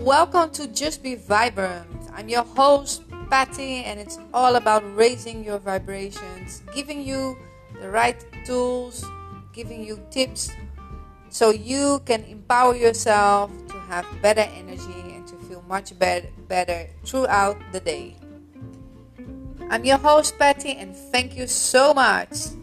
Welcome to Just Be Vibrant. I'm your host, Patty, and it's all about raising your vibrations, giving you the right tools, giving you tips so you can empower yourself to have better energy and to feel much better, better throughout the day. I'm your host, Patty, and thank you so much.